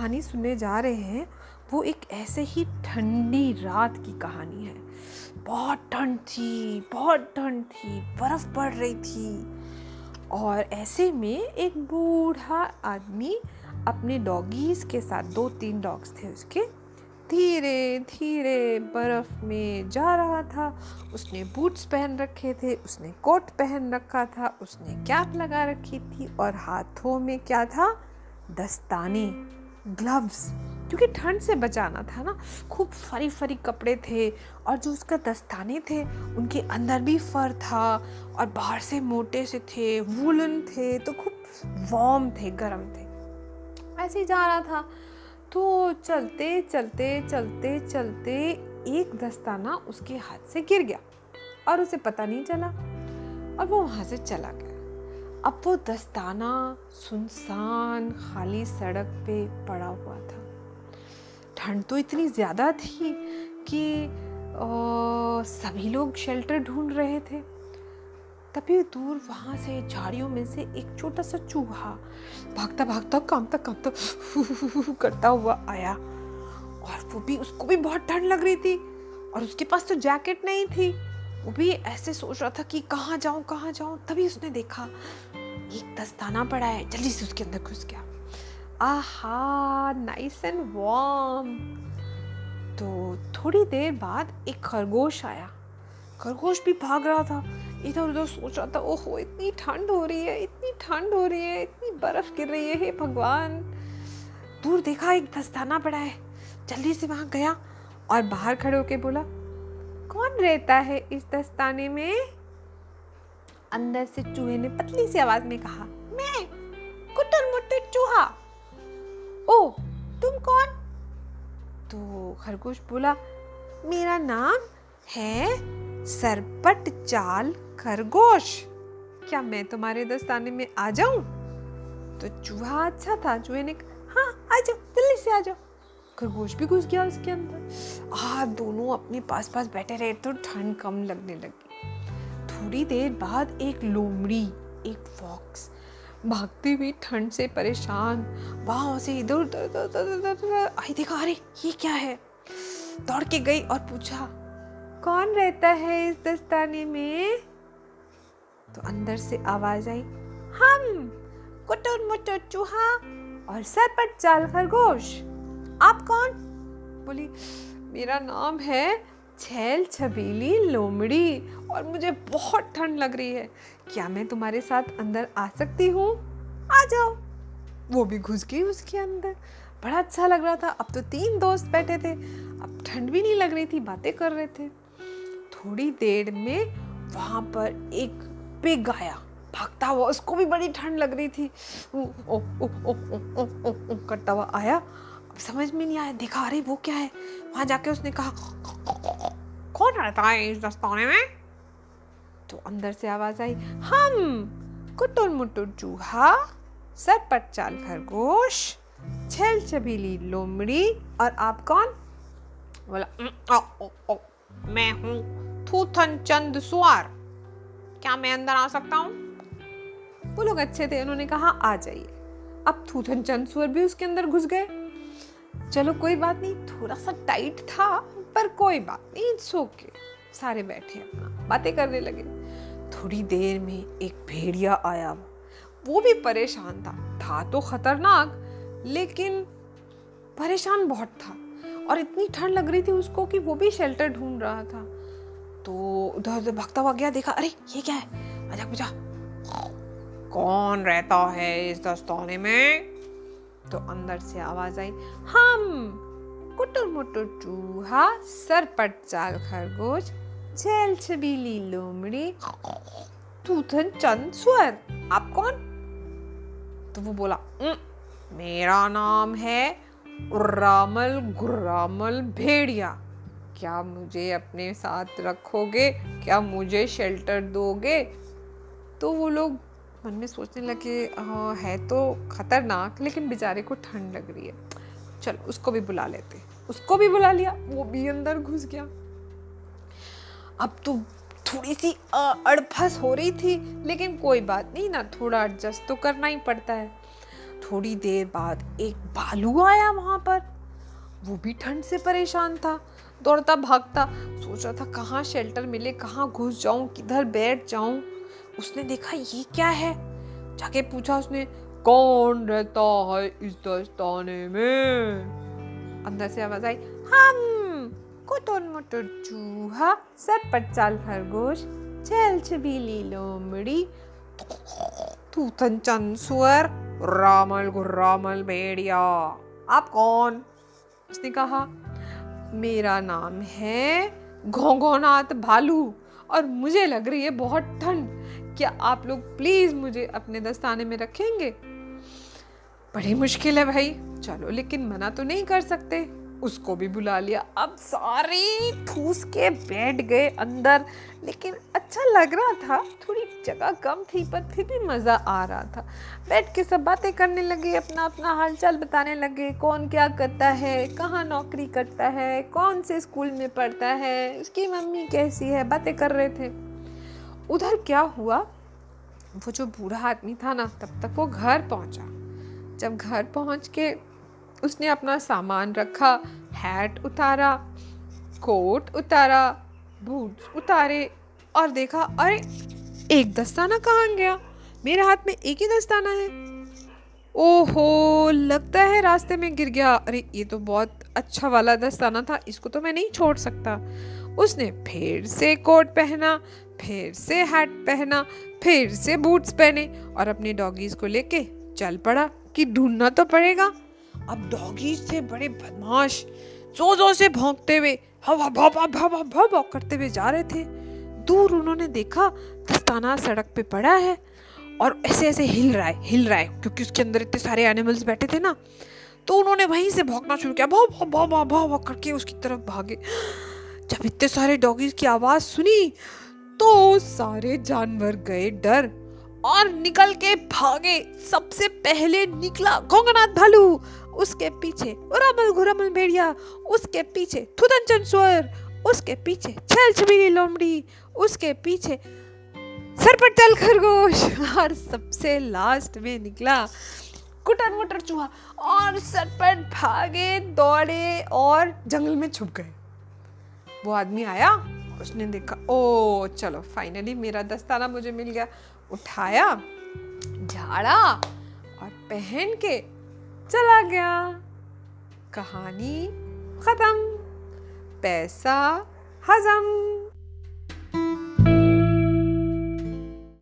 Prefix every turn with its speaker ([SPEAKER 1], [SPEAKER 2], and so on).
[SPEAKER 1] कहानी सुनने जा रहे हैं, वो एक ऐसे ही ठंडी रात की कहानी है। बहुत ठंड थी, बहुत ठंड थी, बर्फ़ पड़ रही थी। और ऐसे में एक बूढ़ा आदमी अपने डॉगीज़ के साथ दो तीन डॉग्स थे उसके, धीरे धीरे बर्फ़ में जा रहा था। उसने बूट्स पहन रखे थे, उसने कोट पहन रखा था, उसने कैप लगा रखी थी और हाथों में क्या था? दस्ताने। ग्लव्स क्योंकि ठंड से बचाना था ना। खूब फरी फरी कपड़े थे और जो उसका दस्ताने थे, उनके अंदर भी फर था और बाहर से मोटे से थे, वुलन थे तो खूब वार्म थे, गर्म थे। ऐसे ही जा रहा था। तो चलते चलते चलते चलते एक दस्ताना उसके हाथ से गिर गया और उसे पता नहीं चला और वो वहाँ से चला गया। अब वो दस्ताना सुनसान खाली सड़क पे पड़ा हुआ था। ठंड तो इतनी ज़्यादा थी कि आ, सभी लोग शेल्टर ढूंढ रहे थे। तभी दूर वहाँ से झाड़ियों में से एक छोटा सा चूहा भागता भागता कामता कामता करता हुआ आया। और वो भी उसको भी बहुत ठंड लग रही थी। और उसके पास तो जैकेट नहीं थी। वो भी ऐसे सोच रहा था कि कहाँ जाऊँ कहाँ जाऊँ, तभी उसने देखा एक दस्ताना पड़ा है, जल्दी से उसके अंदर घुस गया। आहा नाइस एंड वार्म तो थोड़ी देर बाद एक खरगोश आया। खरगोश भी भाग रहा था। इधर उधर सोच रहा था, ओहो, इतनी ठंड हो रही है, इतनी ठंड हो रही है, इतनी बर्फ़ गिर रही है, हे भगवान। दूर देखा एक दस्ताना पड़ा है। जल्दी से वहाँ गया और बाहर खड़े होके बोला कौन रहता है इस दस्ताने में? अंदर से चूहे ने पतली सी आवाज़ में कहा, मैं, कुटर मुटर चूहा। ओ, तुम कौन? तो खरगोश बोला, मेरा नाम है सरपट चाल खरगोश। क्या मैं तुम्हारे दस्ताने में आ जाऊँ? तो चूहा अच्छा था, चूहे ने हाँ आ जाओ, जल्दी से आ जाओ। खरगोश भी घुस गया उसके अंदर। आ दोनों अपने पास पास बैठे रहे तो ठंड कम लगने लगी। थोड़ी देर बाद एक लोमड़ी, एक फॉक्स भागती हुई ठंड से परेशान, वहाँ से इधर, उधर आई। देखा, अरे, ये क्या है? दौड़ के गई और पूछा, कौन रहता है इस दस्ताने में? तो अंदर से आवाज़ आई, हम कुटुर मुटुर चूहा और सर पर चाल खरगोश। आप कौन? बोली मेरा नाम है छैल छबीली लोमड़ी और मुझे बहुत ठंड लग रही है। क्या मैं तुम्हारे साथ अंदर आ सकती हूँ? आ जाओ। वो भी घुस गई उसके अंदर। बड़ा अच्छा लग रहा था। अब तो तीन दोस्त बैठे थे। अब ठंड भी नहीं लग रही थी बातें कर रहे थे। थोड़ी देर में वहाँ पर एक पिग आया। भागता हुआ उसको भी बड़ी ठंड लग रही थी। ओ, ओ, ओ, ओ, ओ, ओ, करता हुआ आया। समझ में नहीं आया, देखा, अरे, वो क्या है? वहाँ जाके उसने कहा, कौन रहता है इस दस्ताने में? तो अंदर से आवाज़ आई, हम कुटुर मुटुर चूहा सर पर चाल खरगोश, छेल छबीली लोमड़ी, और आप कौन? बोला मैं हूँ थूथन चंद सुआर। क्या मैं अंदर आ सकता हूँ? वो लोग अच्छे थे, उन्होंने कहा, आ जाइए। अब थूथन चंद सुअर भी उसके अंदर घुस गए। चलो कोई बात नहीं, थोड़ा सा टाइट था, पर कोई बात नहीं इट्स ओके सारे बैठे अपना, बातें करने लगे। थोड़ी देर में एक भेड़िया आया। वो भी परेशान था। था तो खतरनाक, लेकिन परेशान बहुत था। और इतनी ठंड लग रही थी उसको कि वो भी शेल्टर ढूंढ रहा था। तो उधर उधर भागता हुआ गया, देखा, अरे, ये क्या है? आजा पूछा कौन रहता है इस दस्ताने में? तो अंदर से आवाज़ आई, हम कुटुर मुटुर चूहा सर पर चाल खरगोश, झेल छबीली लोमड़ी, तूथन चंद स्वर। आप कौन? तो वो बोला मेरा नाम है उर्रामल गुर्रामल भेड़िया। क्या मुझे अपने साथ रखोगे? क्या मुझे शेल्टर दोगे? तो वो लोग मन में सोचने लगे हाँ है तो खतरनाक, लेकिन बेचारे को ठंड लग रही है। चलो, उसको भी बुला लेते उसको भी बुला लिया, वो भी अंदर घुस गया। अब तो थोड़ी सी अड़फस हो रही थी, लेकिन कोई बात नहीं, ना थोड़ा एडजस्ट तो करना ही पड़ता है। थोड़ी देर बाद एक भालू आया वहाँ पर। वो भी ठंड से परेशान था दौड़ता भागता सोच रहा था, कहाँ शेल्टर मिले, कहाँ घुस जाऊँ, किधर बैठ जाऊँ? उसने देखा, ये क्या है? जाके पूछा उसने, कौन रहता है इस दस्ताने में? अंदर से आवाज़ आई, हम कुतुन मुटुर चूहा, सर पर चाल खरगोश चल छबीली लोमड़ी तूतन चंसुअर रामल गुर्रामल भेड़िया। आप कौन? उसने कहा, मेरा नाम है घोंघोनाथ भालू। और मुझे लग रही है बहुत ठंड। क्या आप लोग प्लीज़ मुझे अपने दस्ताने में रखेंगे? बड़ी मुश्किल है भाई। चलो, लेकिन मना तो नहीं कर सकते। उसको भी बुला लिया। अब सारे ठूस के बैठ गए अंदर, लेकिन अच्छा लग रहा था। थोड़ी जगह कम थी, पर फिर भी मज़ा आ रहा था। बैठ के सब बातें करने लगे, अपना अपना हालचाल बताने लगे, कौन क्या करता है, कहाँ नौकरी करता है, कौन से स्कूल में पढ़ता है, उसकी मम्मी कैसी है, बातें कर रहे थे। उधर क्या हुआ? वो जो बूढ़ा आदमी था ना, तब तक वो घर पहुँचा। जब घर पहुँच के उसने अपना सामान रखा हैट उतारा, कोट उतारा बूट्स उतारे और देखा, अरे, एक दस्ताना कहाँ गया? मेरे हाथ में एक ही दस्ताना है। ओहो, लगता है रास्ते में गिर गया। अरे, ये तो बहुत अच्छा वाला दस्ताना था, इसको तो मैं नहीं छोड़ सकता। उसने फिर से कोट पहना, फिर से हैट पहना, फिर से बूट्स पहने और अपने डॉगीज को लेके चल पड़ा कि ढूंढना तो पड़ेगा। अब डॉगीज थे बड़े बदमाश ज़ोर ज़ोर से भौंकते हुए, हवा भवा भवा भवा करते हुए जा रहे थे। दूर उन्होंने देखा, दस्ताना सड़क पे पड़ा है और ऐसे ऐसे हिल रहा है, हिल रहा है, क्योंकि उसके अंदर इतने सारे एनिमल्स बैठे थे ना। तो उन्होंने वहीं से भौंकना शुरू किया भाव भाव भाव भाव भाव करके उसकी तरफ़ भागे। जब इतने सारे डॉगीज की आवाज़ सुनी तो सारे जानवर गए डर और निकल के भागे। सबसे पहले निकला गोंगनाथ भालू उसके पीछे उरामल घुरामल भेड़िया, उसके पीछे थुदन स्वर उसके पीछे छल छबीली लोमड़ी, उसके पीछे सर पर चल खरगोश। और सबसे लास्ट में निकला कुटर मुटर चूहा और सरपट भागे दौड़े और जंगल में छुप गए। वो आदमी आया, उसने देखा, ओ, चलो फाइनली मेरा दस्ताना मुझे मिल गया। उठाया, झाड़ा और पहन के चला गया। कहानी खत्म। पैसा हजम।